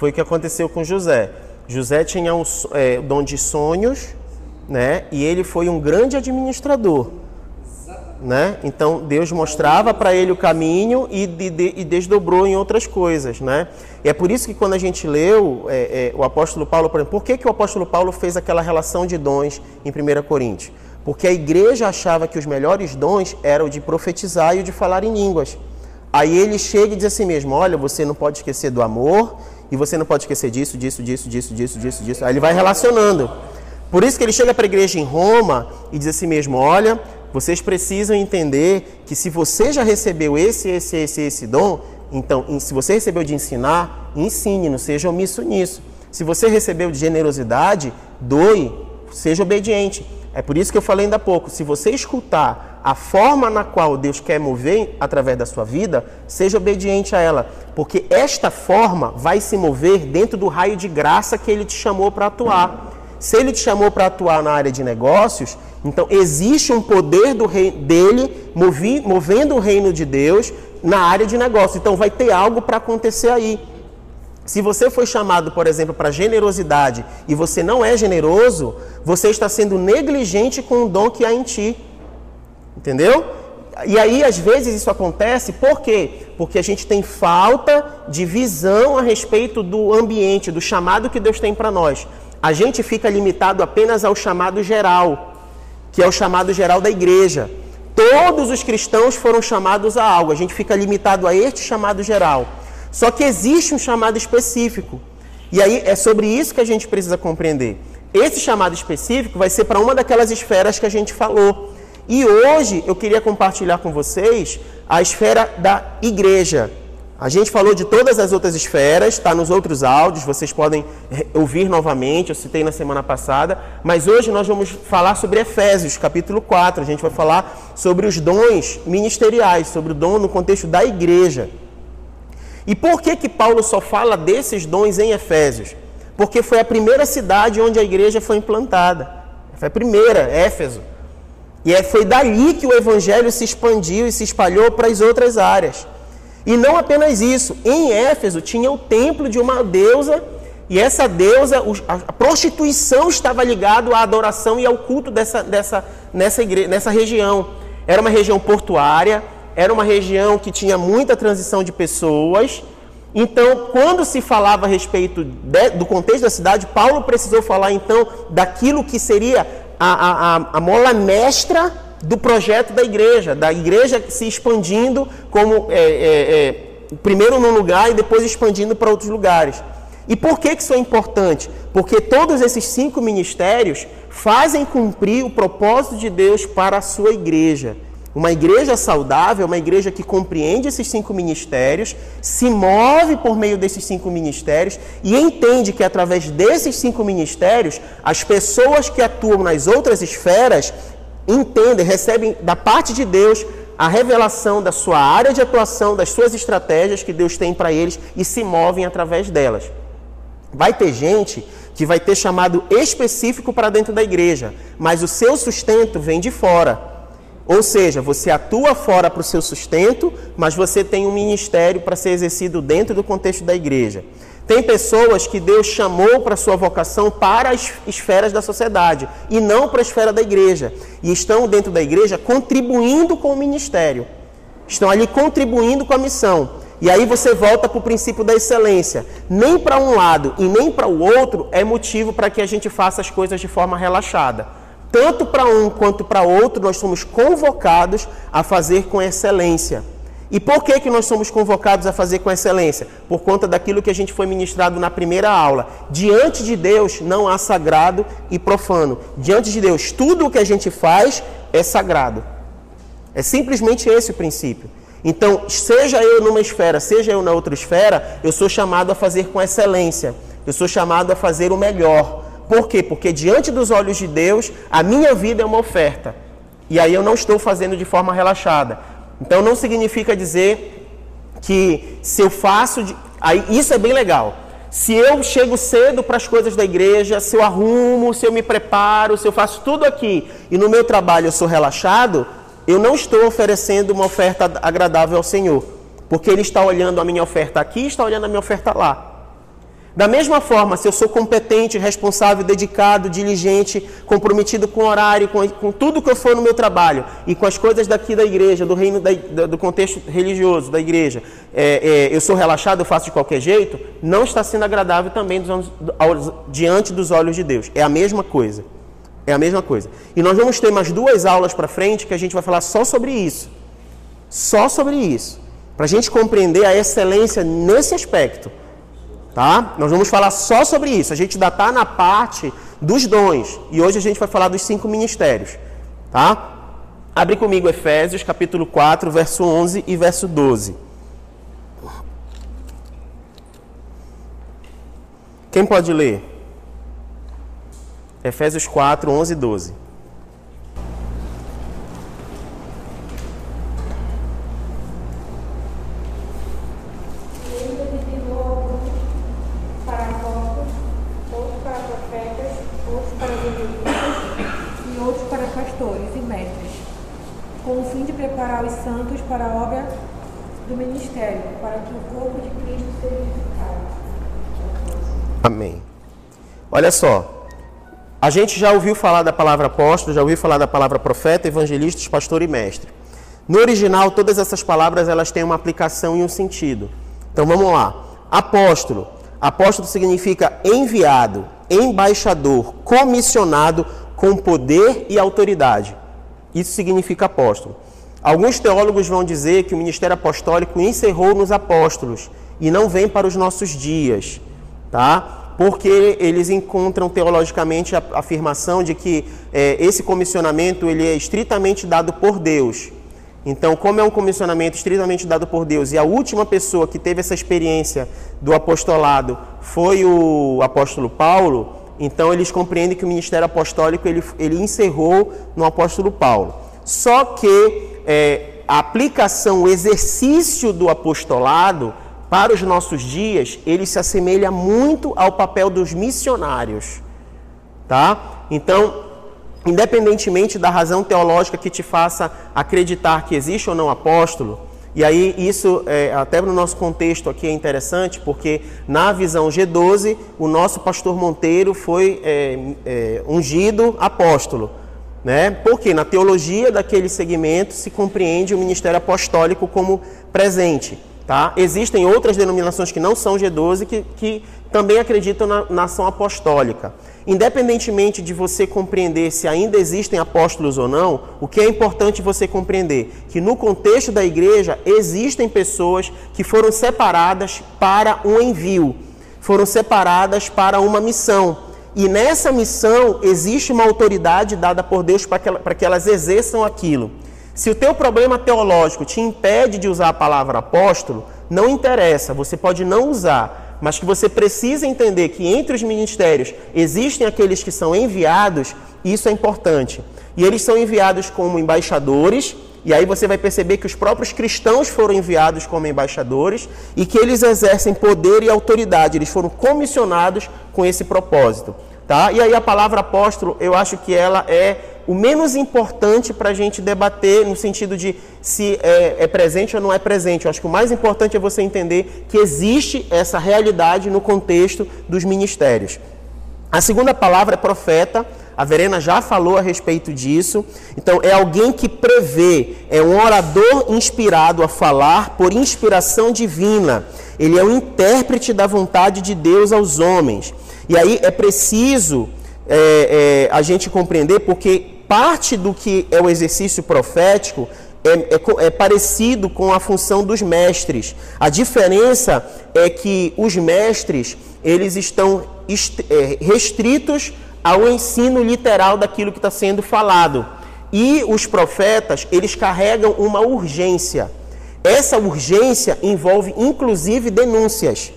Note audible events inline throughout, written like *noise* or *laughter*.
foi o que aconteceu com José. José tinha um é, dom de sonhos, né? E ele foi um grande administrador né? Então Deus mostrava para ele o caminho e, de, e, desdobrou em outras coisas, né? E é por isso que quando a gente leu é, é, o apóstolo Paulo, por exemplo, por que, que o apóstolo Paulo fez aquela relação de dons em 1 Coríntios? Porque a igreja achava que os melhores dons eram o de profetizar e o de falar em línguas. Aí ele chega e diz assim mesmo: olha, você não pode esquecer do amor e você não pode esquecer disso, disso, disso, disso, disso, disso, disso. Aí ele vai relacionando. Por isso que ele chega para a igreja em Roma e diz assim mesmo: olha, vocês precisam entender que se você já recebeu esse, esse, esse, esse dom, então, se você recebeu de ensinar, ensine, não seja omisso nisso. Se você recebeu de generosidade, doe, seja obediente. É por isso que eu falei ainda há pouco. Se você escutar a forma na qual Deus quer mover através da sua vida, seja obediente a ela. Porque esta forma vai se mover dentro do raio de graça que Ele te chamou para atuar. Se Ele te chamou para atuar na área de negócios, então, existe um poder do rei, dele movi, movendo o reino de Deus na área de negócio. Então, vai ter algo para acontecer aí. Se você foi chamado, por exemplo, para generosidade e você não é generoso, você está sendo negligente com o dom que há em ti. Entendeu? E aí, às vezes, isso acontece por quê? Porque a gente tem falta de visão a respeito do ambiente, do chamado que Deus tem para nós. A gente fica limitado apenas ao chamado geral que é o chamado geral da igreja. Todos os cristãos foram chamados a algo, a gente fica limitado a este chamado geral. Só que existe um chamado específico. E aí é sobre isso que a gente precisa compreender. Esse chamado específico vai ser para uma daquelas esferas que a gente falou. E hoje eu queria compartilhar com vocês a esfera da igreja. A gente falou de todas as outras esferas, está nos outros áudios, vocês podem ouvir novamente, eu citei na semana passada, mas hoje nós vamos falar sobre Efésios, capítulo 4. A gente vai falar sobre os dons ministeriais, sobre o dom no contexto da igreja. E por que que Paulo só fala desses dons em Efésios? Porque foi a primeira cidade onde a igreja foi implantada. Foi a primeira, Éfeso. E é, foi dali que o evangelho se expandiu e se espalhou para as outras áreas. E não apenas isso, em Éfeso tinha o templo de uma deusa, e essa deusa, a prostituição estava ligada à adoração e ao culto dessa, dessa, nessa, nessa região. Era uma região portuária, era uma região que tinha muita transição de pessoas. Então, quando se falava a respeito de, do contexto da cidade, Paulo precisou falar então daquilo que seria a, a, a mola mestra do projeto da igreja, da igreja se expandindo como é, é, é, primeiro num lugar e depois expandindo para outros lugares. E por que, que isso é importante? Porque todos esses cinco ministérios fazem cumprir o propósito de Deus para a sua igreja. Uma igreja saudável uma igreja que compreende esses cinco ministérios, se move por meio desses cinco ministérios e entende que através desses cinco ministérios, as pessoas que atuam nas outras esferas entendem, recebem da parte de Deus a revelação da sua área de atuação, das suas estratégias que Deus tem para eles e se movem através delas. Vai ter gente que vai ter chamado específico para dentro da igreja, mas o seu sustento vem de fora. Ou seja, você atua fora para o seu sustento, mas você tem um ministério para ser exercido dentro do contexto da igreja. Tem pessoas que Deus chamou para sua vocação para as esferas da sociedade e não para a esfera da igreja. E estão dentro da igreja contribuindo com o ministério. Estão ali contribuindo com a missão. E aí você volta para o princípio da excelência. Nem para um lado e nem para o outro é motivo para que a gente faça as coisas de forma relaxada. Tanto para um quanto para outro, nós somos convocados a fazer com excelência. E por que, que nós somos convocados a fazer com excelência? Por conta daquilo que a gente foi ministrado na primeira aula. Diante de Deus não há sagrado e profano. Diante de Deus, tudo o que a gente faz é sagrado. É simplesmente esse o princípio. Então, seja eu numa esfera, seja eu na outra esfera, eu sou chamado a fazer com excelência. Eu sou chamado a fazer o melhor. Por quê? Porque diante dos olhos de Deus, a minha vida é uma oferta. E aí eu não estou fazendo de forma relaxada. Então não significa dizer que se eu faço. De... Aí, isso é bem legal. Se eu chego cedo para as coisas da igreja, se eu arrumo, se eu me preparo, se eu faço tudo aqui e no meu trabalho eu sou relaxado, eu não estou oferecendo uma oferta agradável ao Senhor. Porque Ele está olhando a minha oferta aqui está olhando a minha oferta lá. Da mesma forma, se eu sou competente, responsável, dedicado, diligente, comprometido com o horário, com, com tudo que eu for no meu trabalho e com as coisas daqui da igreja, do reino da, do contexto religioso da igreja, é, é, eu sou relaxado, eu faço de qualquer jeito, não está sendo agradável também dos, aos, diante dos olhos de Deus. É a mesma coisa. É a mesma coisa. E nós vamos ter mais duas aulas para frente que a gente vai falar só sobre isso. Só sobre isso. Para a gente compreender a excelência nesse aspecto. Tá? Nós vamos falar só sobre isso. A gente ainda está na parte dos dons. E hoje a gente vai falar dos cinco ministérios. Tá? Abre comigo Efésios, capítulo 4, verso 11 e verso 12. Quem pode ler? Efésios 4, 11 e 12. Preparar os santos para a obra do ministério, para que o corpo de Cristo seja edificado. Amém. Olha só, a gente já ouviu falar da palavra apóstolo, já ouviu falar da palavra profeta, evangelista, pastor e mestre. No original, todas essas palavras elas têm uma aplicação e um sentido. Então vamos lá. Apóstolo. Apóstolo significa enviado, embaixador, comissionado com poder e autoridade. Isso significa apóstolo. Alguns teólogos vão dizer que o ministério apostólico encerrou nos apóstolos e não vem para os nossos dias, tá? Porque eles encontram teologicamente a afirmação de que é, esse comissionamento ele é estritamente dado por Deus. Então, como é um comissionamento estritamente dado por Deus e a última pessoa que teve essa experiência do apostolado foi o apóstolo Paulo, então eles compreendem que o ministério apostólico ele, ele encerrou no apóstolo Paulo. Só que é, a aplicação, o exercício do apostolado para os nossos dias, ele se assemelha muito ao papel dos missionários, tá? Então, independentemente da razão teológica que te faça acreditar que existe ou não apóstolo, e aí isso é, até no nosso contexto aqui é interessante, porque na visão G12 o nosso pastor Monteiro foi é, é, ungido apóstolo. Né? Porque na teologia daquele segmento se compreende o ministério apostólico como presente. Tá? Existem outras denominações que não são G12 que, que também acreditam na, na ação apostólica. Independentemente de você compreender se ainda existem apóstolos ou não, o que é importante você compreender que no contexto da igreja existem pessoas que foram separadas para um envio, foram separadas para uma missão. E nessa missão existe uma autoridade dada por Deus para que, elas exerçam aquilo. Se o teu problema teológico te impede de usar a palavra apóstolo, não interessa, você pode não usar, mas que você precisa entender que entre os ministérios existem aqueles que são enviados, isso é importante. E eles são enviados como embaixadores, e aí você vai perceber que os próprios cristãos foram enviados como embaixadores e que eles exercem poder e autoridade, eles foram comissionados com esse propósito. Tá? E aí a palavra apóstolo, eu acho que ela é o menos importante para a gente debater no sentido de se é, é, presente ou não é presente. Eu acho que o mais importante é você entender que existe essa realidade no contexto dos ministérios. A segunda palavra é profeta. A Verena já falou a respeito disso. Então, é alguém que prevê, é um orador inspirado a falar por inspiração divina. Ele é o intérprete da vontade de Deus aos homens. E aí é preciso é, é, a gente compreender, porque parte do que é o exercício profético é, é, é, parecido com a função dos mestres. A diferença é que os mestres eles estão é, restritos ao ensino literal daquilo que está sendo falado. E os profetas, eles carregam uma urgência. Essa urgência envolve inclusive denúncias.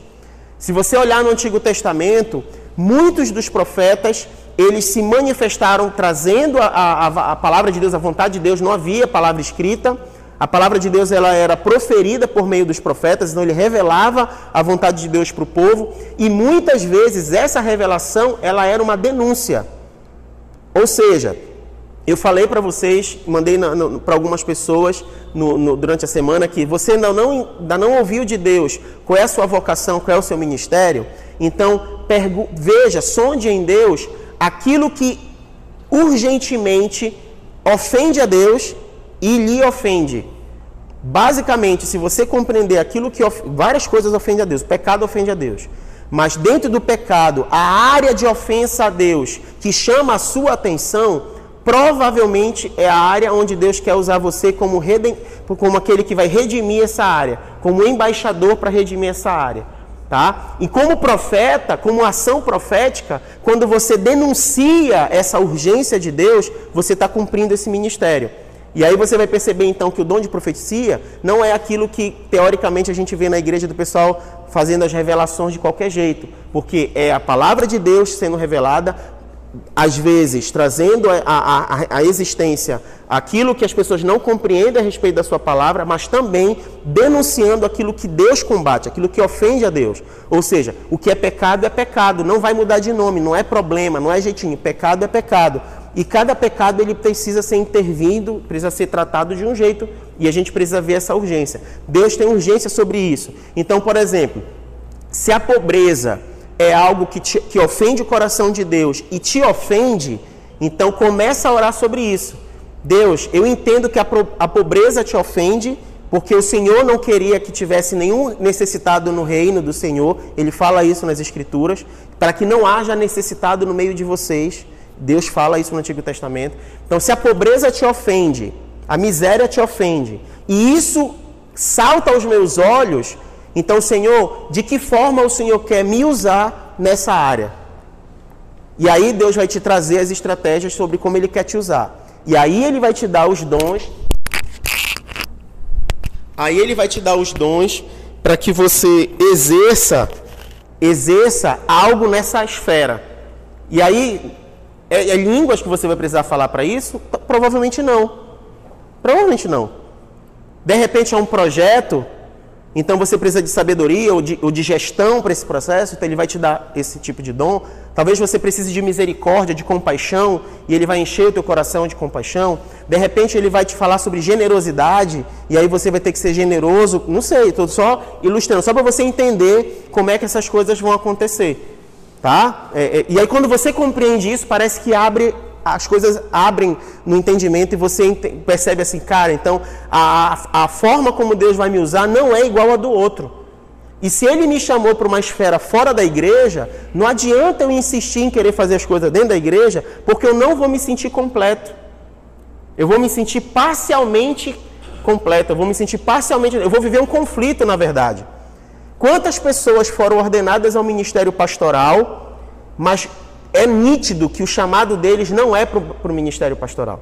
Se você olhar no Antigo Testamento, muitos dos profetas, eles se manifestaram trazendo a, a, a palavra de Deus, a vontade de Deus, não havia palavra escrita, a palavra de Deus ela era proferida por meio dos profetas, então ele revelava a vontade de Deus para o povo, e muitas vezes essa revelação ela era uma denúncia. Ou seja, eu falei para vocês, mandei para algumas pessoas no, no, durante a semana que você ainda não, ainda não ouviu de Deus qual é a sua vocação, qual é o seu ministério. Então, veja, sonde em Deus aquilo que urgentemente ofende a Deus e lhe ofende. Basicamente, se você compreender aquilo que of... várias coisas ofendem a Deus, o pecado ofende a Deus. Mas dentro do pecado, a área de ofensa a Deus que chama a sua atenção, provavelmente é a área onde Deus quer usar você como, redem... como aquele que vai redimir essa área, como embaixador para redimir essa área. Tá? E como profeta, como ação profética, quando você denuncia essa urgência de Deus, você está cumprindo esse ministério. E aí você vai perceber então que o dom de profecia não é aquilo que teoricamente a gente vê na igreja do pessoal fazendo as revelações de qualquer jeito, porque é a palavra de Deus sendo revelada, às vezes trazendo a, a, a, existência aquilo que as pessoas não compreendem a respeito da sua palavra, mas também denunciando aquilo que Deus combate, aquilo que ofende a Deus. Ou seja, o que é pecado é pecado, não vai mudar de nome, não é problema, não é jeitinho, pecado é pecado. E cada pecado ele precisa ser intervindo, precisa ser tratado de um jeito, e a gente precisa ver essa urgência. Deus tem urgência sobre isso. Então, por exemplo, se a pobreza é algo que, te, que ofende o coração de Deus e te ofende, então começa a orar sobre isso. Deus, eu entendo que a, a pobreza te ofende, porque o Senhor não queria que tivesse nenhum necessitado no reino do Senhor. Ele fala isso nas Escrituras, para que não haja necessitado no meio de vocês. Deus fala isso no Antigo Testamento. Então, se a pobreza te ofende, a miséria te ofende, e isso salta aos meus olhos, então, Senhor, de que forma o Senhor quer me usar nessa área? E aí Deus vai te trazer as estratégias sobre como Ele quer te usar. E aí Ele vai te dar os dons. Aí Ele vai te dar os dons para que você exerça, exerça algo nessa esfera. E aí é, é línguas que você vai precisar falar para isso? Provavelmente não. Provavelmente não. De repente é um projeto, então você precisa de sabedoria ou de, ou de gestão para esse processo, então ele vai te dar esse tipo de dom. Talvez você precise de misericórdia, de compaixão, e ele vai encher o teu coração de compaixão. De repente ele vai te falar sobre generosidade, e aí você vai ter que ser generoso. Não sei, estou só ilustrando, só para você entender como é que essas coisas vão acontecer. Tá? É, é, e aí quando você compreende isso, parece que abre as coisas abrem no entendimento e você percebe assim, cara, então a, a forma como Deus vai me usar não é igual a do outro. E se ele me chamou para uma esfera fora da igreja, não adianta eu insistir em querer fazer as coisas dentro da igreja, porque eu não vou me sentir completo. Eu vou me sentir parcialmente completo, eu vou me sentir parcialmente, eu vou viver um conflito, na verdade. Quantas pessoas foram ordenadas ao ministério pastoral, mas é nítido que o chamado deles não é para o ministério pastoral.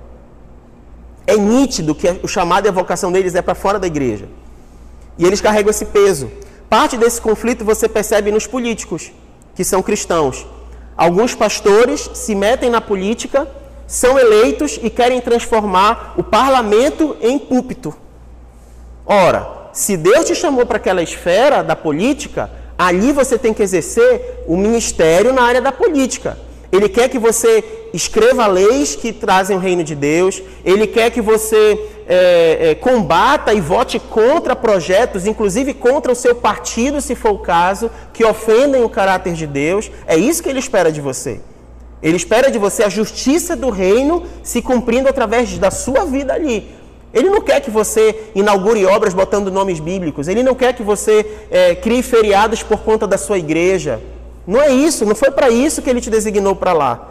É nítido que o chamado e a vocação deles é para fora da igreja. E eles carregam esse peso. Parte desse conflito você percebe nos políticos, que são cristãos. Alguns pastores se metem na política, são eleitos e querem transformar o parlamento em púlpito. Ora, se Deus te chamou para aquela esfera da política, ali você tem que exercer o ministério na área da política. Ele quer que você escreva leis que trazem o reino de Deus. Ele quer que você é, é, combata e vote contra projetos, inclusive contra o seu partido, se for o caso, que ofendem o caráter de Deus. É isso que ele espera de você. Ele espera de você a justiça do reino se cumprindo através da sua vida ali. Ele não quer que você inaugure obras botando nomes bíblicos. Ele não quer que você é, crie feriados por conta da sua igreja. Não é isso, não foi para isso que ele te designou para lá.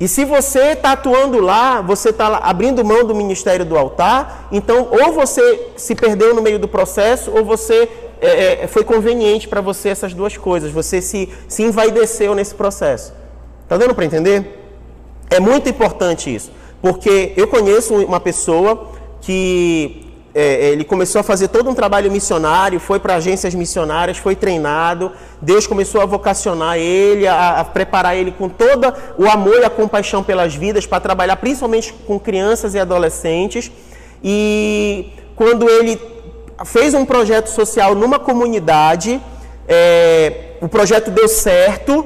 E se você está atuando lá, você está abrindo mão do ministério do altar, então ou você se perdeu no meio do processo, ou você é, é, foi conveniente para você essas duas coisas. Você se, se envaideceu nesse processo. Está dando para entender? É muito importante isso. Porque eu conheço uma pessoa que é, ele começou a fazer todo um trabalho missionário, foi para agências missionárias, foi treinado. Deus começou a vocacionar ele, a, a, preparar ele com todo o amor e a compaixão pelas vidas, para trabalhar principalmente com crianças e adolescentes. E quando ele fez um projeto social numa comunidade, é, o projeto deu certo.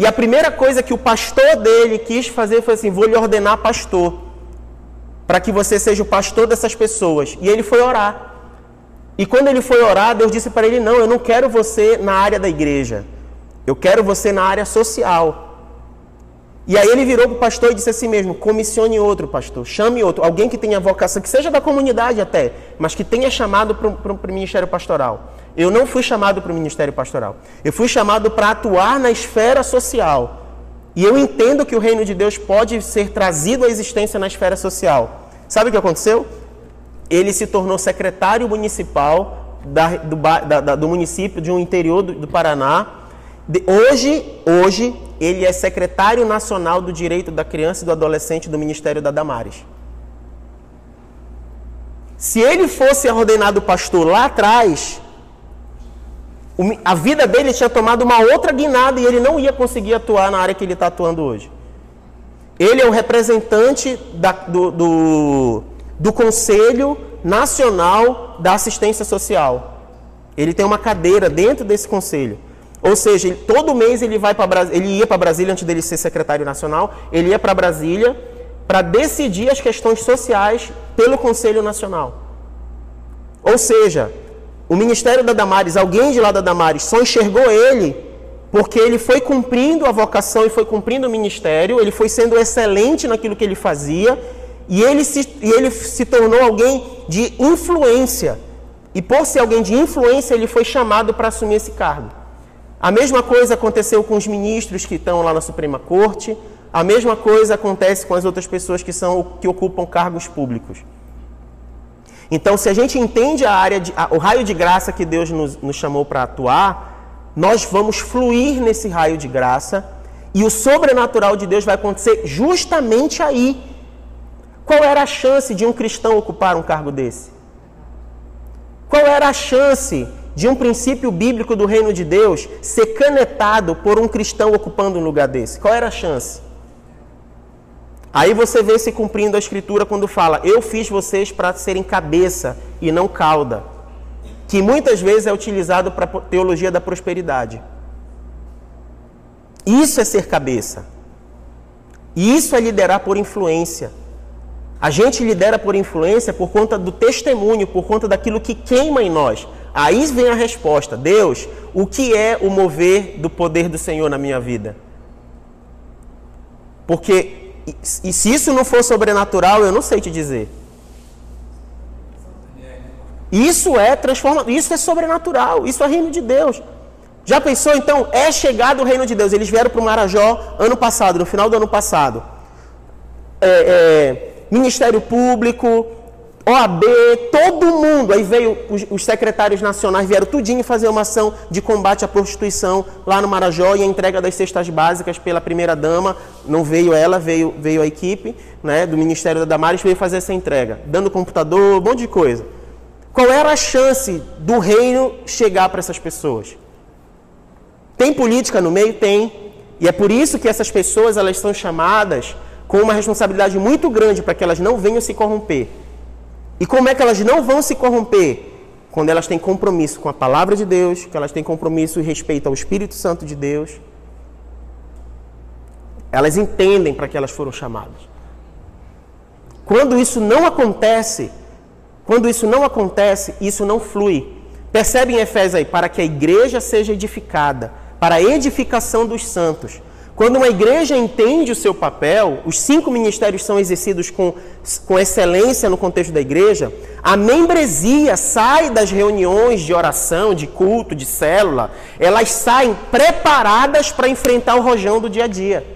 E a primeira coisa que o pastor dele quis fazer foi assim: vou lhe ordenar pastor para que você seja o pastor dessas pessoas. E ele foi orar. E quando ele foi orar, Deus disse para ele: Não, eu não quero você na área da igreja. Eu quero você na área social. E aí ele virou para o pastor e disse assim mesmo: comissione outro pastor, chame outro, alguém que tenha vocação, que seja da comunidade até, mas que tenha chamado para o ministério pastoral. Eu não fui chamado para o ministério pastoral. Eu fui chamado para atuar na esfera social. E eu entendo que o reino de Deus pode ser trazido à existência na esfera social. Sabe o que aconteceu? Ele se tornou secretário municipal da, do, da, do, município de um interior do, do Paraná. De, hoje, hoje, ele é secretário nacional do direito da criança e do adolescente do Ministério da Damares. Se ele fosse ordenado pastor lá atrás, a vida dele tinha tomado uma outra guinada e ele não ia conseguir atuar na área que ele está atuando hoje. Ele é o representante da, do, do, do Conselho Nacional da Assistência Social. Ele tem uma cadeira dentro desse conselho. Ou seja, todo mês ele vai para ele ia para Brasília antes dele ser secretário nacional, ele ia para Brasília para decidir as questões sociais pelo Conselho Nacional. Ou seja, o ministério da Damares, alguém de lá da Damares só enxergou ele porque ele foi cumprindo a vocação e foi cumprindo o ministério, ele foi sendo excelente naquilo que ele fazia e ele se, e ele se tornou alguém de influência. E por ser alguém de influência, ele foi chamado para assumir esse cargo. A mesma coisa aconteceu com os ministros que estão lá na Suprema Corte, a mesma coisa acontece com as outras pessoas que, são, que ocupam cargos públicos. Então, se a gente entende a área de, a, o raio de graça que Deus nos, nos chamou para atuar, nós vamos fluir nesse raio de graça e o sobrenatural de Deus vai acontecer justamente aí. Qual era a chance de um cristão ocupar um cargo desse? Qual era a chance de um princípio bíblico do reino de Deus ser canetado por um cristão ocupando um lugar desse? Qual era a chance? Aí você vê se cumprindo a escritura quando fala: Eu fiz vocês para serem cabeça e não cauda, que muitas vezes é utilizado para a teologia da prosperidade. Isso é ser cabeça. Isso é liderar por influência. A gente lidera por influência por conta do testemunho, por conta daquilo que queima em nós. Aí vem a resposta: Deus, o que é o mover do poder do Senhor na minha vida? Porque e, se isso não for sobrenatural, eu não sei te dizer. Isso é transformação, isso é sobrenatural, isso é reino de Deus. Já pensou então? É chegado o reino de Deus. Eles vieram para o Marajó ano passado, no final do ano passado. É, é, Ministério Público, OAB, todo mundo. Aí veio os, os, secretários nacionais, vieram tudinho fazer uma ação de combate à prostituição lá no Marajó e a entrega das cestas básicas pela primeira dama. Não veio ela, veio, veio a equipe né, do Ministério da Damares, veio fazer essa entrega, dando computador, um monte de coisa. Qual era a chance do reino chegar para essas pessoas? Tem política no meio? Tem. E é por isso que essas pessoas elas são chamadas com uma responsabilidade muito grande para que elas não venham se corromper. E como é que elas não vão se corromper? Quando elas têm compromisso com a palavra de Deus, que elas têm compromisso e respeito ao Espírito Santo de Deus. Elas entendem para que elas foram chamadas. Quando isso não acontece, quando isso não acontece, isso não flui. Percebe em Efésios aí, para que a igreja seja edificada, para a edificação dos santos. Quando uma igreja entende o seu papel, os cinco ministérios são exercidos com, com excelência no contexto da igreja, a membresia sai das reuniões de oração, de culto, de célula, elas saem preparadas para enfrentar o rojão do dia a dia.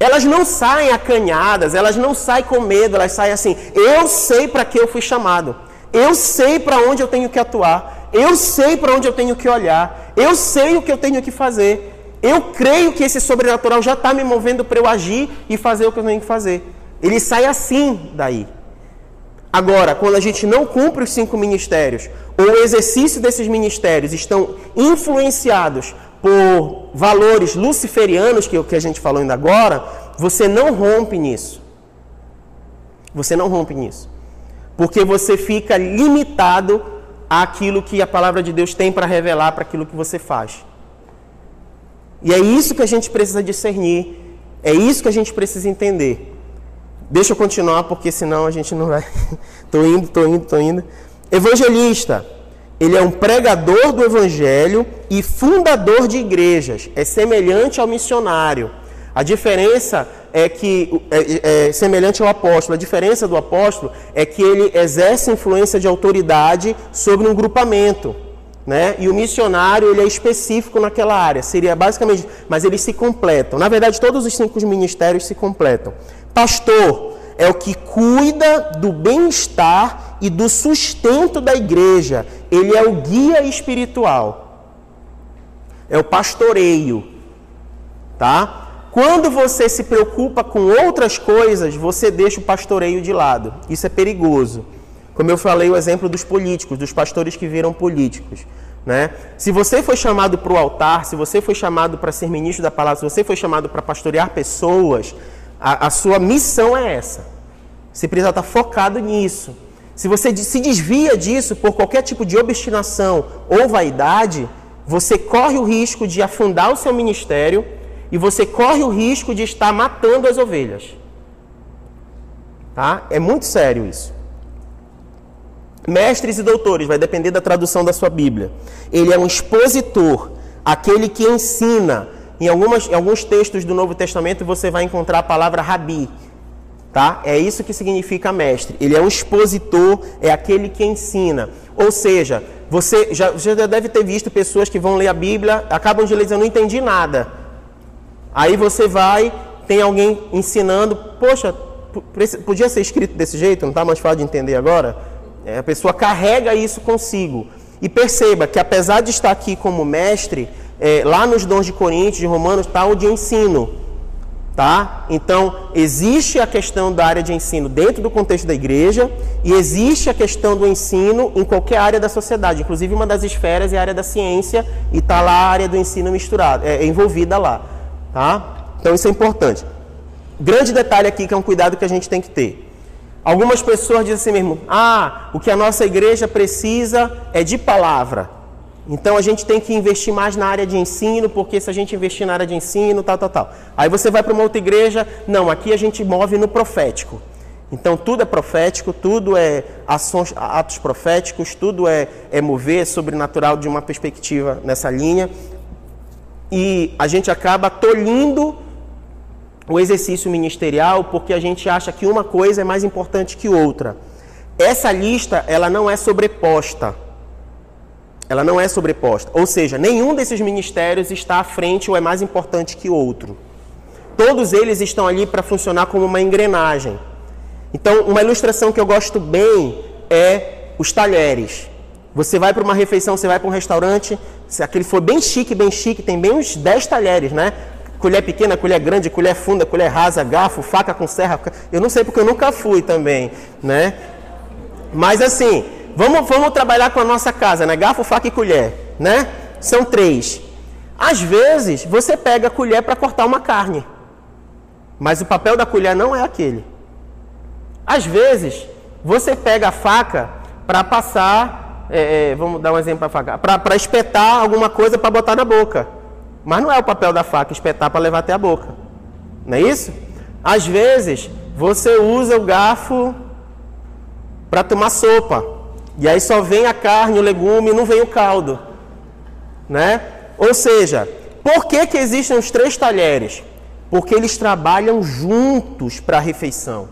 elas não saem acanhadas, elas não saem com medo, elas saem assim: eu sei para que eu fui chamado, eu sei para onde eu tenho que atuar, eu sei para onde eu tenho que olhar, eu sei o que eu tenho que fazer. Eu creio que esse sobrenatural já está me movendo para eu agir e fazer o que eu tenho que fazer. Ele sai assim daí. Agora, quando a gente não cumpre os cinco ministérios, ou o exercício desses ministérios estão influenciados por valores luciferianos, que é o que a gente falou ainda agora, você não rompe nisso. Você não rompe nisso. Porque você fica limitado àquilo que a palavra de Deus tem para revelar para aquilo que você faz. E é isso que a gente precisa discernir, é isso que a gente precisa entender. Deixa eu continuar, porque senão a gente não vai. *laughs* tô indo, tô indo, tô indo. Evangelista. Ele é um pregador do evangelho e fundador de igrejas. É semelhante ao missionário. A diferença é que é, é, semelhante ao apóstolo. A diferença do apóstolo é que ele exerce influência de autoridade sobre um grupamento. Né? E o missionário ele é específico naquela área, seria basicamente, mas eles se completam. Na verdade, todos os cinco ministérios se completam. Pastor é o que cuida do bem-estar e do sustento da igreja. Ele é o guia espiritual. É o pastoreio, tá? Quando você se preocupa com outras coisas, você deixa o pastoreio de lado. Isso é perigoso. Como eu falei, o exemplo dos políticos, dos pastores que viram políticos. Né? Se você foi chamado para o altar, se você foi chamado para ser ministro da palavra, se você foi chamado para pastorear pessoas, a, a, sua missão é essa. Você precisa estar focado nisso. Se você se desvia disso por qualquer tipo de obstinação ou vaidade, você corre o risco de afundar o seu ministério e você corre o risco de estar matando as ovelhas. Tá? É muito sério isso. Mestres e doutores, vai depender da tradução da sua Bíblia. Ele é um expositor, aquele que ensina. Em, algumas, em alguns textos do Novo Testamento você vai encontrar a palavra rabi. Tá? É isso que significa mestre. Ele é um expositor, é aquele que ensina. Ou seja, você já, já deve ter visto pessoas que vão ler a Bíblia, acabam de ler dizendo, não entendi nada. Aí você vai, tem alguém ensinando, poxa, podia ser escrito desse jeito, não está mais fácil de entender agora? É, a pessoa carrega isso consigo. E perceba que apesar de estar aqui como mestre, é, lá nos dons de Coríntios, de Romanos, está o de ensino. Tá? Então, existe a questão da área de ensino dentro do contexto da igreja e existe a questão do ensino em qualquer área da sociedade. Inclusive, uma das esferas é a área da ciência e está lá a área do ensino misturada, é, é envolvida lá. Tá? Então, isso é importante. Grande detalhe aqui que é um cuidado que a gente tem que ter. Algumas pessoas dizem assim mesmo: ah, o que a nossa igreja precisa é de palavra. Então a gente tem que investir mais na área de ensino, porque se a gente investir na área de ensino, tal, tal, tal. Aí você vai para uma outra igreja, não, aqui a gente move no profético. Então tudo é profético, tudo é ações, atos proféticos, tudo é, é mover sobrenatural de uma perspectiva nessa linha. E a gente acaba tolhindo o exercício ministerial porque a gente acha que uma coisa é mais importante que outra. Essa lista, ela não é sobreposta. Ela não é sobreposta. Ou seja, nenhum desses ministérios está à frente ou é mais importante que outro. Todos eles estão ali para funcionar como uma engrenagem. Então, uma ilustração que eu gosto bem é os talheres. Você vai para uma refeição, você vai para um restaurante, se aquele for bem chique, bem chique, tem bem uns 10 talheres, né? Colher pequena, colher grande, colher funda, colher rasa, garfo, faca com serra. Eu não sei porque eu nunca fui também, né? Mas assim, vamos, vamos trabalhar com a nossa casa, né? Garfo, faca e colher, né? São três. Às vezes, você pega a colher para cortar uma carne. Mas o papel da colher não é aquele. Às vezes, você pega a faca para passar, é, é, vamos dar um exemplo para faca, para espetar alguma coisa para botar na boca. Mas não é o papel da faca espetar para levar até a boca. Não é isso? Às vezes, você usa o garfo para tomar sopa. E aí só vem a carne, o legume, não vem o caldo. Né? Ou seja, por que, que existem os três talheres? Porque eles trabalham juntos para a refeição.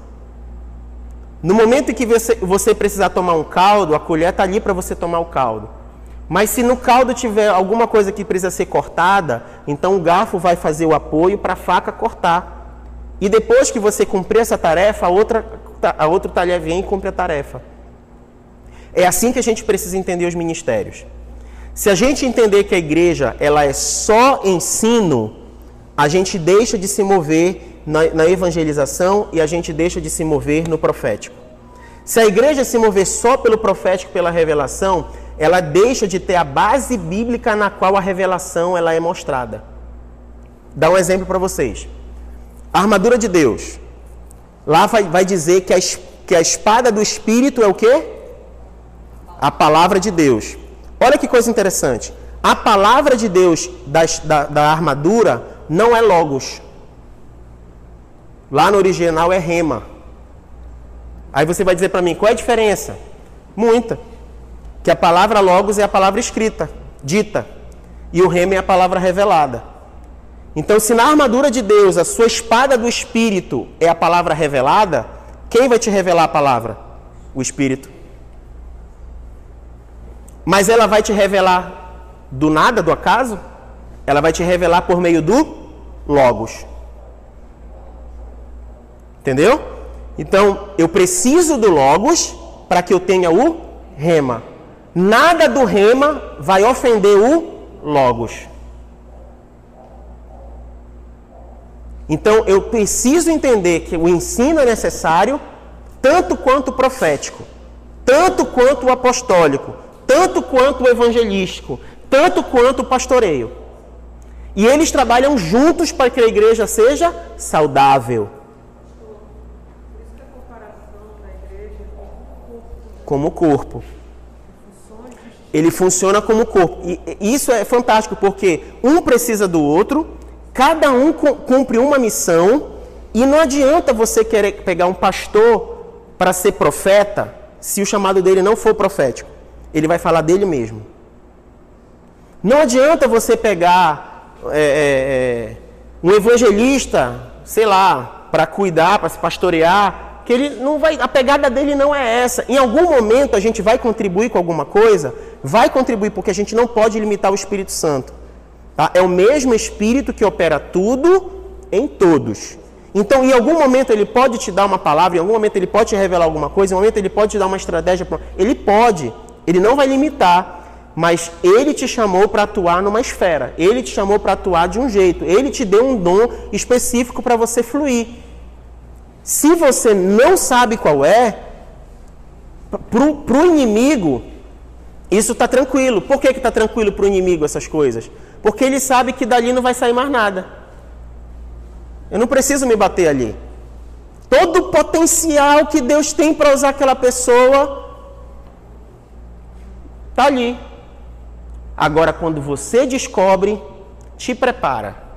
No momento em que você, você precisar tomar um caldo, a colher está ali para você tomar o caldo. Mas se no caldo tiver alguma coisa que precisa ser cortada, então o garfo vai fazer o apoio para a faca cortar. E depois que você cumprir essa tarefa, a outra, a outro talher vem e cumpre a tarefa. É assim que a gente precisa entender os ministérios. Se a gente entender que a igreja ela é só ensino, a gente deixa de se mover na, na evangelização e a gente deixa de se mover no profético. Se a igreja se mover só pelo profético, pela revelação, ela deixa de ter a base bíblica na qual a revelação ela é mostrada. Dá um exemplo para vocês. A armadura de Deus. Lá vai, vai dizer que a, que a espada do Espírito é o quê? A palavra de Deus. Olha que coisa interessante. A palavra de Deus da, da, da armadura não é logos. Lá no original é rema. Aí você vai dizer para mim, qual é a diferença? Muita. Que a palavra logos é a palavra escrita, dita. E o rema é a palavra revelada. Então, se na armadura de Deus a sua espada do Espírito é a palavra revelada, quem vai te revelar a palavra? O Espírito. Mas ela vai te revelar do nada, do acaso? Ela vai te revelar por meio do Logos. Entendeu? Então, eu preciso do Logos para que eu tenha o Rema. Nada do Rema vai ofender o Logos. Então, eu preciso entender que o ensino é necessário, tanto quanto profético, tanto quanto apostólico, tanto quanto evangelístico, tanto quanto pastoreio. E eles trabalham juntos para que a igreja seja saudável. Como corpo. Ele funciona como corpo. E isso é fantástico, porque um precisa do outro, cada um cumpre uma missão, e não adianta você querer pegar um pastor para ser profeta se o chamado dele não for profético. Ele vai falar dele mesmo. Não adianta você pegar é, é, é um evangelista, sei lá, para cuidar, para se pastorear, que ele não vai, a pegada dele não é essa. Em algum momento a gente vai contribuir com alguma coisa, vai contribuir porque a gente não pode limitar o Espírito Santo. Tá? É o mesmo Espírito que opera tudo em todos. Então, em algum momento ele pode te dar uma palavra, em algum momento ele pode te revelar alguma coisa, em algum momento ele pode te dar uma estratégia. Ele pode. Ele não vai limitar, mas ele te chamou para atuar numa esfera. Ele te chamou para atuar de um jeito. Ele te deu um dom específico para você fluir. Se você não sabe qual é, para o inimigo, isso está tranquilo. Por que está tranquilo para o inimigo essas coisas? Porque ele sabe que dali não vai sair mais nada. Eu não preciso me bater ali. Todo o potencial que Deus tem para usar aquela pessoa Está ali. Agora, quando você descobre, te prepara.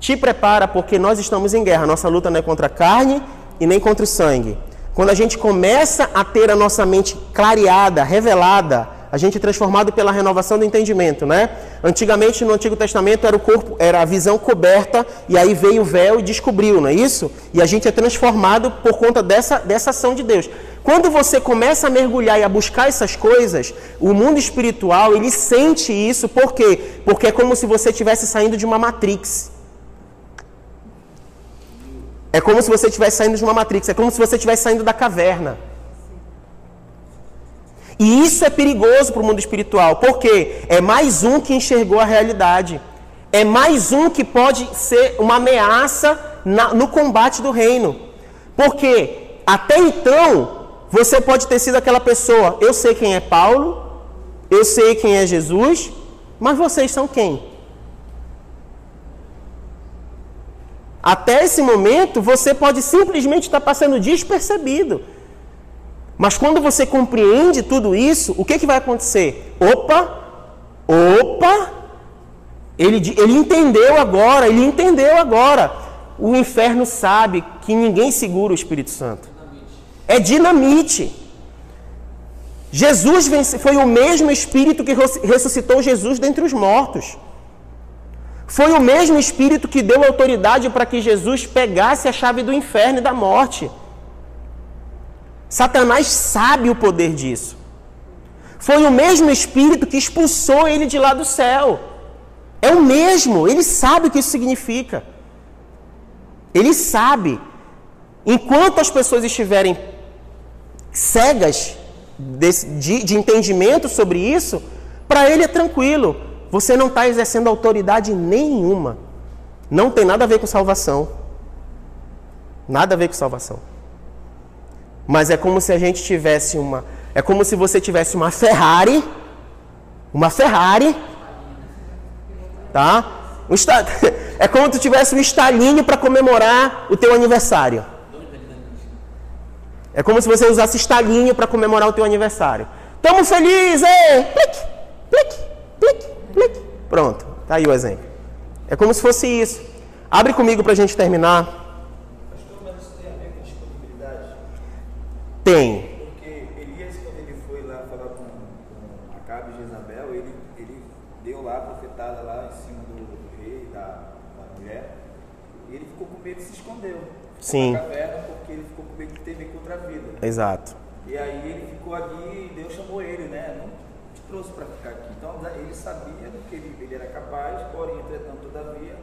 Te prepara porque nós estamos em guerra. Nossa luta não é contra a carne e nem contra o sangue. Quando a gente começa a ter a nossa mente clareada, revelada, a gente é transformado pela renovação do entendimento, né? Antigamente no Antigo Testamento era o corpo, era a visão coberta e aí veio o véu e descobriu, não é isso? E a gente é transformado por conta dessa, dessa ação de Deus. Quando você começa a mergulhar e a buscar essas coisas, o mundo espiritual, ele sente isso, por quê? Porque é como se você estivesse saindo de uma matrix. É como se você estivesse saindo de uma matrix, é como se você estivesse saindo da caverna. E isso é perigoso para o mundo espiritual, porque é mais um que enxergou a realidade. É mais um que pode ser uma ameaça na, no combate do reino. Porque até então, você pode ter sido aquela pessoa, eu sei quem é Paulo, eu sei quem é Jesus, mas vocês são quem? Até esse momento, você pode simplesmente estar passando despercebido. Mas quando você compreende tudo isso, o que, que vai acontecer? Opa, opa, ele, ele entendeu agora, ele entendeu agora. O inferno sabe que ninguém segura o Espírito Santo é dinamite. Jesus foi o mesmo Espírito que ressuscitou Jesus dentre os mortos. Foi o mesmo Espírito que deu autoridade para que Jesus pegasse a chave do inferno e da morte. Satanás sabe o poder disso. Foi o mesmo Espírito que expulsou ele de lá do céu. É o mesmo, ele sabe o que isso significa. Ele sabe. Enquanto as pessoas estiverem cegas de, de, de entendimento sobre isso, para ele é tranquilo. Você não está exercendo autoridade nenhuma. Não tem nada a ver com salvação. Nada a ver com salvação. Mas é como se a gente tivesse uma. É como se você tivesse uma Ferrari. Uma Ferrari. Tá? Um. *laughs* É como se tu tivesse um estalinho para comemorar o teu aniversário. É como se você usasse estalinho para comemorar o teu aniversário. Tamo feliz, ei! Plique, plique, plique, plique. Pronto, tá aí o exemplo. É como se fosse isso. Abre comigo para a gente terminar. Pastor, mas isso tem a ver com disponibilidade? Tem. Porque Elias, quando ele foi lá falar com, com Acabe e Jezabel, ele, ele deu lá a profetada lá em cima do, rei, da, da mulher, e ele ficou com medo e se escondeu. Sim. Na caverna porque ele ficou com medo de temer contra a vida. Exato. E aí ele ficou ali e Deus chamou ele, né? Não trouxe para ficar aqui. Então ele sabia do que ele, ele era capaz, porém, entretanto, todavia,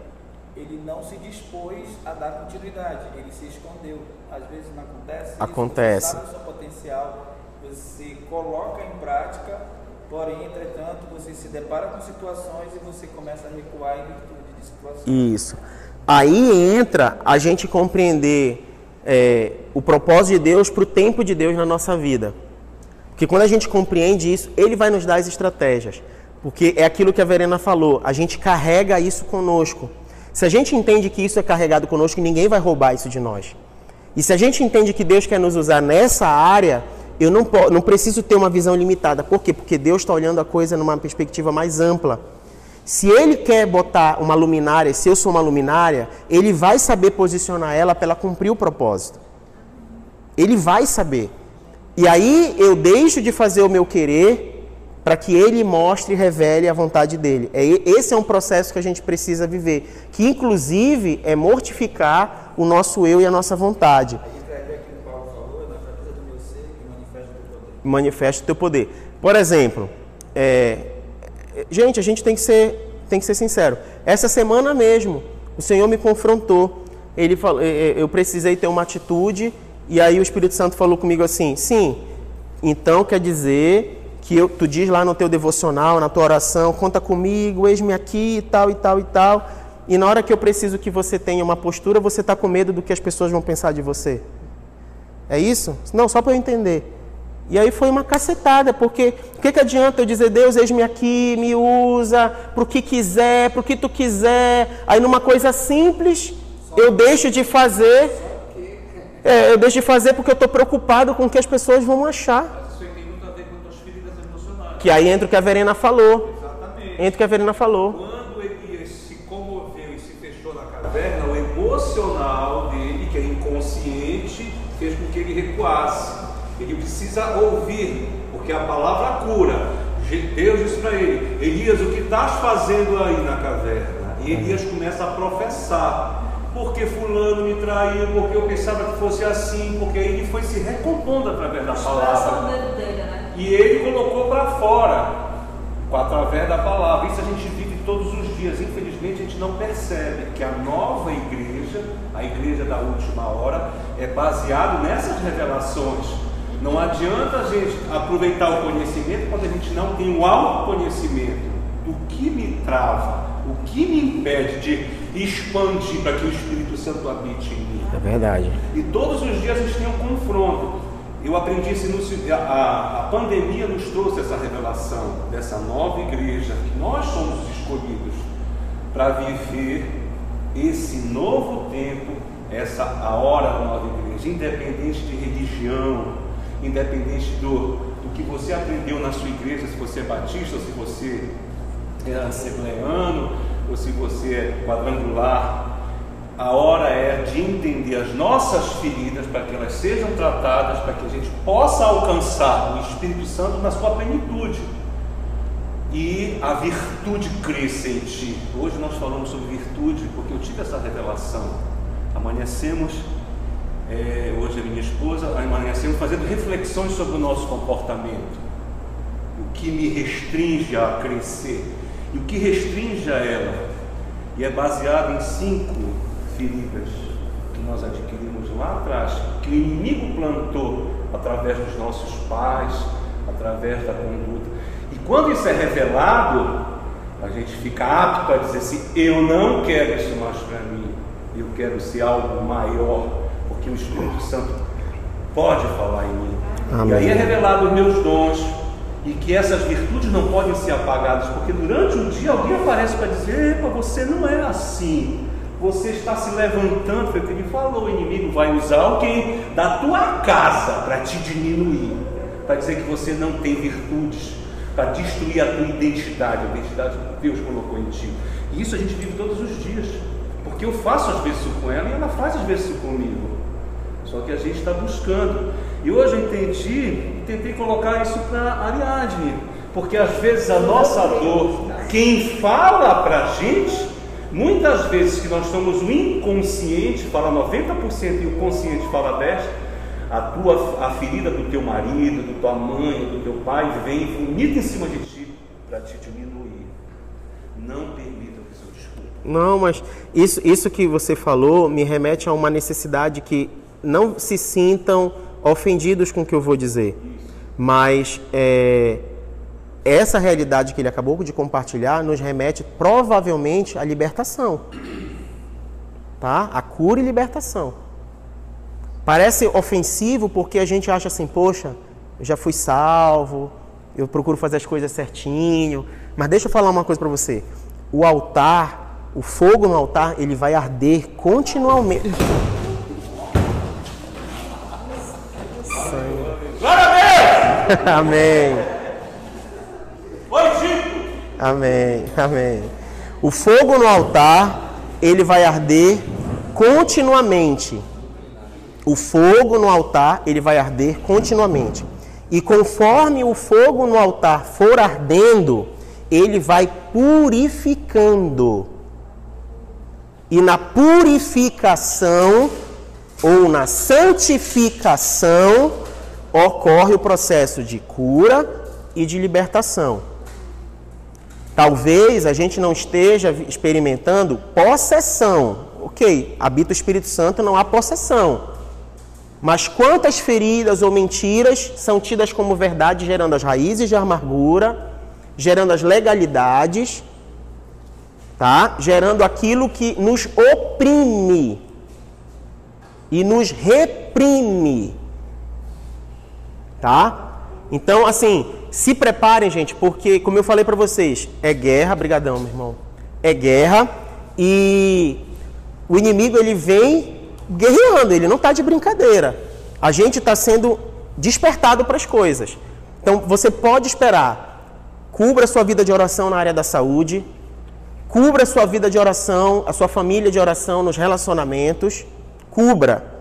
ele não se dispôs a dar continuidade, ele se escondeu. Às vezes não acontece. isso, Acontece. Você sabe o seu potencial, você coloca em prática, porém, entretanto, você se depara com situações e você começa a recuar em virtude de situações. Isso. Aí entra a gente compreender é, o propósito de Deus para o tempo de Deus na nossa vida. Porque quando a gente compreende isso, Ele vai nos dar as estratégias. Porque é aquilo que a Verena falou, a gente carrega isso conosco. Se a gente entende que isso é carregado conosco, ninguém vai roubar isso de nós. E se a gente entende que Deus quer nos usar nessa área, eu não, não preciso ter uma visão limitada. Por quê? Porque Deus está olhando a coisa numa perspectiva mais ampla. Se Ele quer botar uma luminária, se eu sou uma luminária, Ele vai saber posicionar ela para ela cumprir o propósito. Ele vai saber. E aí eu deixo de fazer o meu querer para que ele mostre e revele a vontade dele. É, esse é um processo que a gente precisa viver, que inclusive é mortificar o nosso eu e a nossa vontade. E manifesta o teu poder. Por exemplo, é, é, gente, a gente tem que ser, tem que ser sincero. Essa semana mesmo, o Senhor me confrontou. Ele falou, é, é, eu precisei ter uma atitude e aí o Espírito Santo falou comigo assim: sim, então quer dizer que eu, tu diz lá no teu devocional, na tua oração, conta comigo, eis-me aqui e tal e tal e tal. E na hora que eu preciso que você tenha uma postura, você está com medo do que as pessoas vão pensar de você. É isso? Não, só para eu entender. E aí foi uma cacetada, porque o que, que adianta eu dizer, Deus, eis-me aqui, me usa, para o que quiser, para o que tu quiser. Aí numa coisa simples, eu deixo de fazer. É, eu deixo de fazer porque eu estou preocupado com o que as pessoas vão achar. Isso aí tem muito a ver com tuas feridas emocionais. Que aí entra o que a Verena falou. Exatamente. Entra o que a Verena falou. Quando Elias se comoveu e se fechou na caverna, o emocional dele, que é inconsciente, fez com que ele recuasse. Ele precisa ouvir, porque a palavra cura. Deus disse para ele: Elias, o que estás fazendo aí na caverna? E Elias começa a professar. Porque fulano me traiu, porque eu pensava que fosse assim, porque aí ele foi se recompondo através da palavra. Dele, né? E ele colocou para fora, através da palavra. Isso a gente vive todos os dias. Infelizmente, a gente não percebe que a nova igreja, a igreja da última hora, é baseado nessas revelações. Não adianta a gente aproveitar o conhecimento quando a gente não tem o autoconhecimento. O que me trava, o que me impede de expandir para que o Espírito Santo habite em mim? É verdade. E todos os dias a gente tem um confronto. Eu aprendi isso no, a, a, pandemia nos trouxe essa revelação dessa nova igreja, que nós somos escolhidos para viver esse novo tempo, essa a hora da nova igreja, independente de religião, independente do, do que você aprendeu na sua igreja, se você é batista se você é assembleano ou se você é quadrangular, a hora é de entender as nossas feridas para que elas sejam tratadas, para que a gente possa alcançar o Espírito Santo na sua plenitude e a virtude cresça em ti. Hoje nós falamos sobre virtude porque eu tive essa revelação. Amanhecemos, é, hoje a minha esposa, amanhecemos fazendo reflexões sobre o nosso comportamento, o que me restringe a crescer e o que restringe a ela. E é baseado em cinco feridas nós adquirimos lá atrás, que o inimigo plantou através dos nossos pais, através da conduta. E quando isso é revelado, a gente fica apto a dizer assim: eu não quero isso mais para mim, eu quero ser algo maior, porque o Espírito Santo pode falar em mim. Amém. E aí é revelado os meus dons, e que essas virtudes não podem ser apagadas, porque durante um dia alguém aparece para dizer: Epa, você não é assim. Você está se levantando, foi o que ele falou. O inimigo vai usar alguém da tua casa para te diminuir, para dizer que você não tem virtudes, para destruir a tua identidade, a identidade que Deus colocou em ti. E isso a gente vive todos os dias, porque eu faço às vezes isso com ela e ela faz às vezes isso comigo. Só que a gente está buscando. E hoje eu entendi, tentei colocar isso para Ariadne, porque às vezes a nossa dor, quem fala para a gente, muitas vezes que nós somos o inconsciente, fala 90% e o consciente fala 10%, a tua a ferida do teu marido, do tua mãe, do teu pai vem bonita em cima de ti para te diminuir. Não permita que isso desculpa. Não, mas isso, isso que você falou me remete a uma necessidade que não se sintam ofendidos com o que eu vou dizer. Mas é, essa realidade que ele acabou de compartilhar nos remete provavelmente à libertação. Tá? A cura e libertação. Parece ofensivo porque a gente acha assim, poxa, eu já fui salvo, eu procuro fazer as coisas certinho. Mas deixa eu falar uma coisa para você. O altar, o fogo no altar, ele vai arder continuamente. Glória a Deus! *laughs* Amém. Oi, Chico! Amém. Amém. O fogo no altar, ele vai arder continuamente. O fogo no altar, ele vai arder continuamente. E conforme o fogo no altar for ardendo, ele vai purificando. E na purificação ou na santificação ocorre o processo de cura e de libertação. Talvez a gente não esteja experimentando possessão. Ok, habita o Espírito Santo, não há possessão. Mas quantas feridas ou mentiras são tidas como verdade, gerando as raízes de amargura, gerando as legalidades, tá? Gerando aquilo que nos oprime e nos reprime, tá? Então, assim, se preparem, gente, porque como eu falei para vocês, é guerra, brigadão, meu irmão. É guerra e o inimigo ele vem guerreando, ele não está de brincadeira. A gente está sendo despertado para as coisas. Então você pode esperar. Cubra sua vida de oração na área da saúde. Cubra sua vida de oração, a sua família de oração nos relacionamentos. Cubra.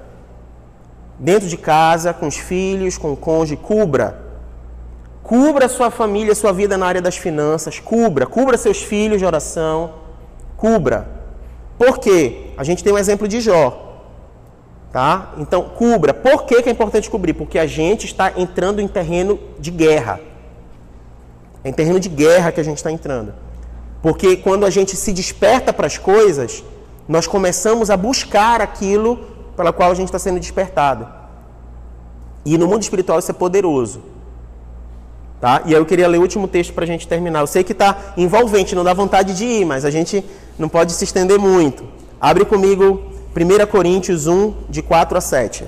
Dentro de casa, com os filhos, com o cônjuge, cubra. Cubra sua família, sua vida na área das finanças. Cubra. Cubra seus filhos de oração. Cubra. Por quê? A gente tem um exemplo de Jó. Tá? Então, cubra. Por que, que é importante cobrir? Porque a gente está entrando em terreno de guerra. É em terreno de guerra que a gente está entrando. Porque quando a gente se desperta para as coisas, nós começamos a buscar aquilo pela qual a gente está sendo despertado. E no mundo espiritual isso é poderoso. Tá? E aí eu queria ler o último texto para a gente terminar. Eu sei que está envolvente, não dá vontade de ir, mas a gente não pode se estender muito. Abre comigo 1 Coríntios 1, de 4 a 7.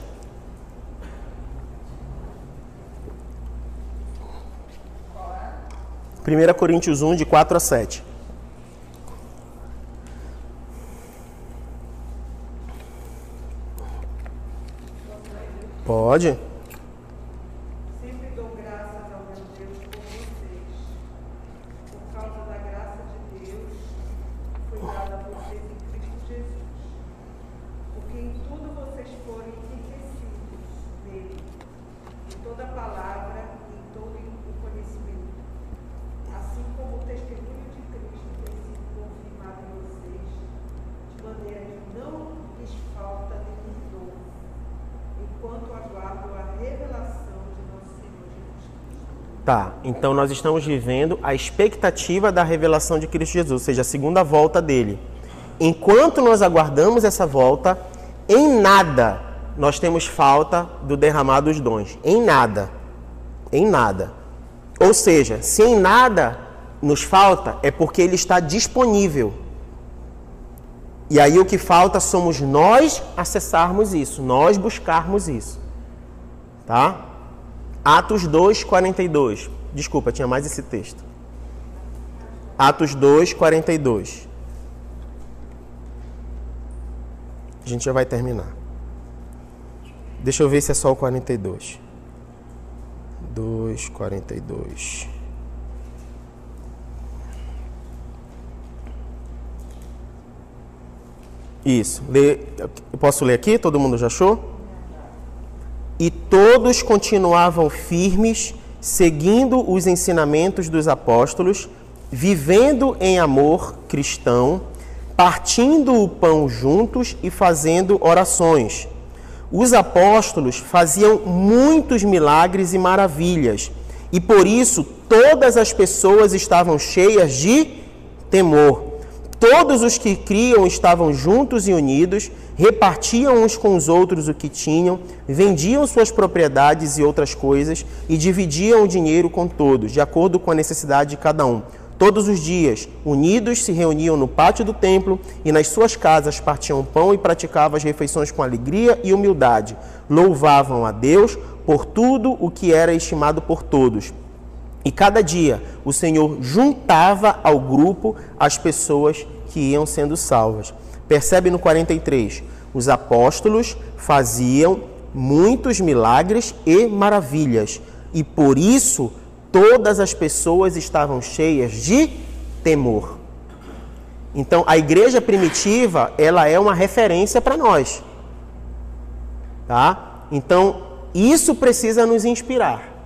Primeira Coríntios 1, de 4 a 7. Pode. Sempre dou graças ao meu Deus por vocês, por causa da graça de Deus que foi dada a vocês em Cristo Jesus. Porque em tudo vocês foram enriquecidos nele, em toda palavra e em todo o conhecimento. Assim como o testemunho de Cristo tem sido confirmado em vocês, de maneira que não lhes falta nenhum dom, enquanto aguardo a revelação de nosso Senhor Jesus Cristo. Tá, então nós estamos vivendo a expectativa da revelação de Cristo Jesus, ou seja, a segunda volta dele. Enquanto nós aguardamos essa volta, em nada nós temos falta do derramar dos dons. Em nada. Em nada. Ou seja, se em nada nos falta, é porque ele está disponível. E aí o que falta somos nós acessarmos isso, nós buscarmos isso. Tá? Atos 2, 42. Desculpa, tinha mais esse texto. Atos 2, 42. A gente já vai terminar. Deixa eu ver se é só o 42. 2, 42. Isso. Eu posso ler aqui? Todo mundo já achou? E todos continuavam firmes, seguindo os ensinamentos dos apóstolos, vivendo em amor cristão, partindo o pão juntos e fazendo orações. Os apóstolos faziam muitos milagres e maravilhas, e por isso todas as pessoas estavam cheias de temor. Todos os que criam estavam juntos e unidos, repartiam uns com os outros o que tinham, vendiam suas propriedades e outras coisas e dividiam o dinheiro com todos, de acordo com a necessidade de cada um. Todos os dias, unidos, se reuniam no pátio do templo e nas suas casas partiam pão e praticavam as refeições com alegria e humildade. Louvavam a Deus por tudo o que era estimado por todos e cada dia o Senhor juntava ao grupo as pessoas que iam sendo salvas. Percebe no 43? Os apóstolos faziam muitos milagres e maravilhas, e por isso todas as pessoas estavam cheias de temor. Então, a igreja primitiva, ela é uma referência para nós. Tá? Então, isso precisa nos inspirar.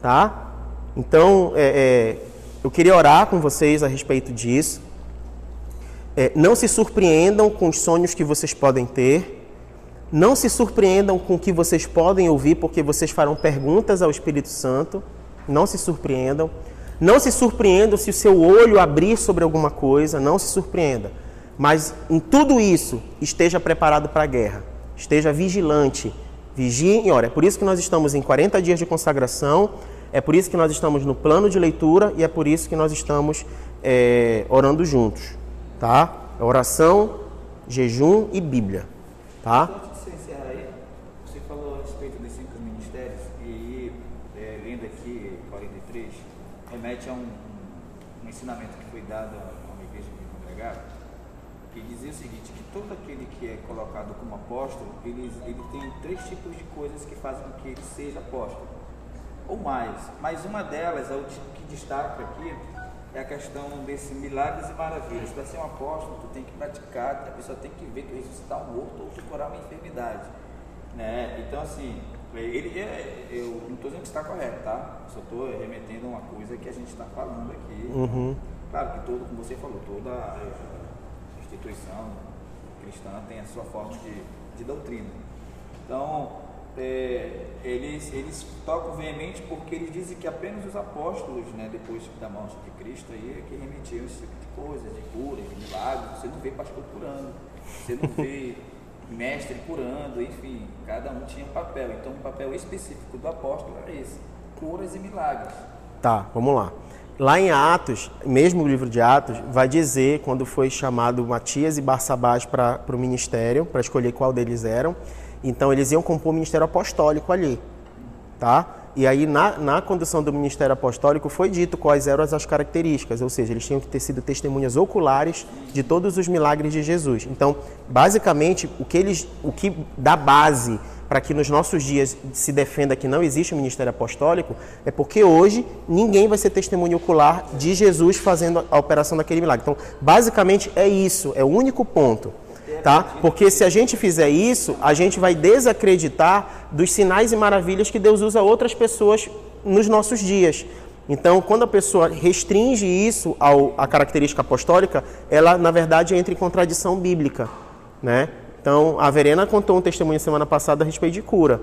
Tá? Então, é, é, eu queria orar com vocês a respeito disso. É, não se surpreendam com os sonhos que vocês podem ter. Não se surpreendam com o que vocês podem ouvir, porque vocês farão perguntas ao Espírito Santo. Não se surpreendam. Não se surpreendam se o seu olho abrir sobre alguma coisa. Não se surpreenda. Mas em tudo isso, esteja preparado para a guerra. Esteja vigilante Vigiem e ore. É por isso que nós estamos em 40 dias de consagração, é por isso que nós estamos no plano de leitura e é por isso que nós estamos é, orando juntos. Tá? É oração, jejum e Bíblia. Tá? Antes de você encerrar aí, você falou a respeito dos cinco ministérios e é, aqui 43, remete a um, ensinamento que foi dado a uma igreja que dizia o seguinte, todo aquele que é colocado como apóstolo, ele, ele tem três tipos de coisas que fazem com que ele seja apóstolo, ou mais. Mas uma delas, é o que destaca aqui, é a questão desse milagres e maravilhas. Para ser um apóstolo, tu tem que praticar, a pessoa tem que ver tu ressuscitar um morto ou tu curar uma enfermidade. Né? Então, assim, ele é, eu não estou dizendo que está correto, tá? Só estou remetendo a uma coisa que a gente está falando aqui. Uhum. Claro que todo, como você falou, toda instituição cristã tem a sua forma de, de doutrina. Então, é, eles, eles tocam veemente porque eles dizem que apenas os apóstolos, né, depois da morte de Cristo, aí, é que remetiam esse tipo de coisa, de cura, de milagres. Você não vê pastor curando, você não vê *laughs* mestre curando, enfim, cada um tinha um papel. Então, o papel específico do apóstolo era esse: curas e milagres. Tá, vamos lá. Lá em Atos, mesmo o livro de Atos, vai dizer quando foi chamado Matias e Barsabás para o ministério, para escolher qual deles eram. Então eles iam compor o ministério apostólico ali, tá? E aí na, na condução do ministério apostólico foi dito quais eram as características, ou seja, eles tinham que ter sido testemunhas oculares de todos os milagres de Jesus. Então, basicamente, o que eles, o que dá base para que nos nossos dias se defenda que não existe o ministério apostólico, é porque hoje ninguém vai ser testemunho ocular de Jesus fazendo a operação daquele milagre. Então, basicamente é isso, é o único ponto. Tá? Porque se a gente fizer isso, a gente vai desacreditar dos sinais e maravilhas que Deus usa outras pessoas nos nossos dias. Então, quando a pessoa restringe isso ao, à característica apostólica, ela, na verdade, entra em contradição bíblica. Né? Então, a Verena contou um testemunho semana passada a respeito de cura.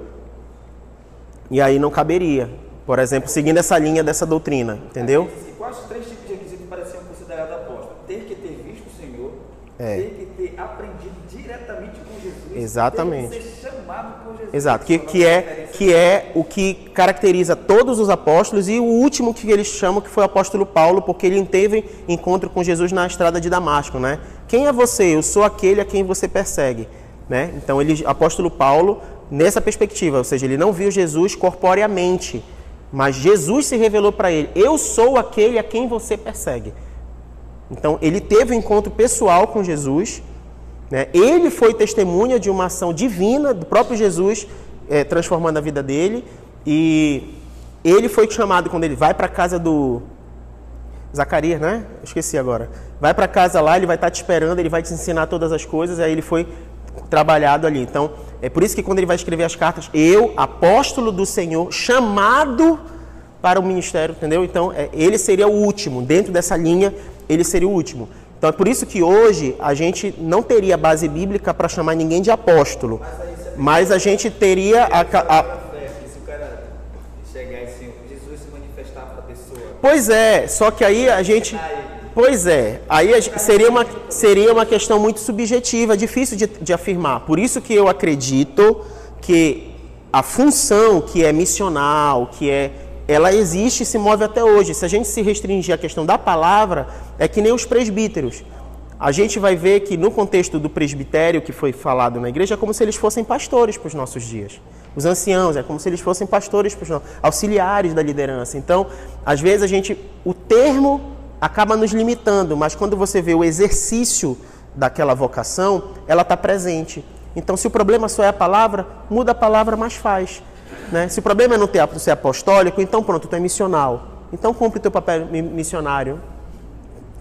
E aí não caberia, por exemplo, seguindo essa linha dessa doutrina, entendeu? E quais os três tipos de requisitos pareciam considerados apóstolos? Ter que ter visto o Senhor, É. tem que ter aprendido diretamente com Jesus. Exatamente. Ser chamado por Jesus. Exato, que, que, é, que é o que caracteriza todos os apóstolos e o último que eles chamam que foi o apóstolo Paulo, porque ele teve encontro com Jesus na estrada de Damasco, né? Quem é você? Eu sou aquele a quem você persegue, né? Então, ele, apóstolo Paulo, nessa perspectiva, ou seja, ele não viu Jesus corporeamente, mas Jesus se revelou para ele: Eu sou aquele a quem você persegue. Então, ele teve um encontro pessoal com Jesus, né? ele foi testemunha de uma ação divina do próprio Jesus eh, transformando a vida dele, e ele foi chamado quando ele vai para a casa do Zacarias, né? Esqueci agora. Vai para casa lá, ele vai estar te esperando, ele vai te ensinar todas as coisas, aí ele foi trabalhado ali. Então, é por isso que quando ele vai escrever as cartas, eu, apóstolo do Senhor, chamado para o ministério, entendeu? Então, é, ele seria o último, dentro dessa linha, ele seria o último. Então, é por isso que hoje a gente não teria base bíblica para chamar ninguém de apóstolo, mas a gente teria a, a. Pois é, só que aí a gente. Pois é, aí seria uma, seria uma questão muito subjetiva, difícil de, de afirmar. Por isso que eu acredito que a função que é missional, que é. Ela existe e se move até hoje. Se a gente se restringir à questão da palavra, é que nem os presbíteros. A gente vai ver que no contexto do presbitério que foi falado na igreja, é como se eles fossem pastores para os nossos dias. Os anciãos, é como se eles fossem pastores para os nossos, auxiliares da liderança. Então, às vezes a gente, o termo acaba nos limitando, mas quando você vê o exercício daquela vocação, ela está presente. Então, se o problema só é a palavra, muda a palavra, mas faz. Né? Se o problema é não ter ser apostólico, então pronto, tu é missional. Então cumpre o teu papel mi- missionário.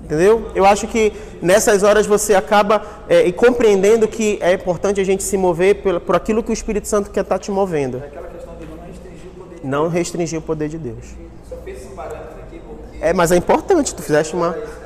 Entendeu? Eu acho que nessas horas você acaba é, e compreendendo que é importante a gente se mover por, por aquilo que o Espírito Santo quer estar te movendo. Aquela questão de não restringir o poder de Não restringir o poder de Deus. Só fez esse parâmetro aqui porque É, mas é importante, tu fizeste uma. é